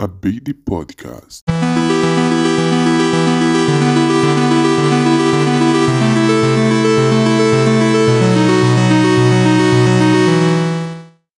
a Baby Podcast.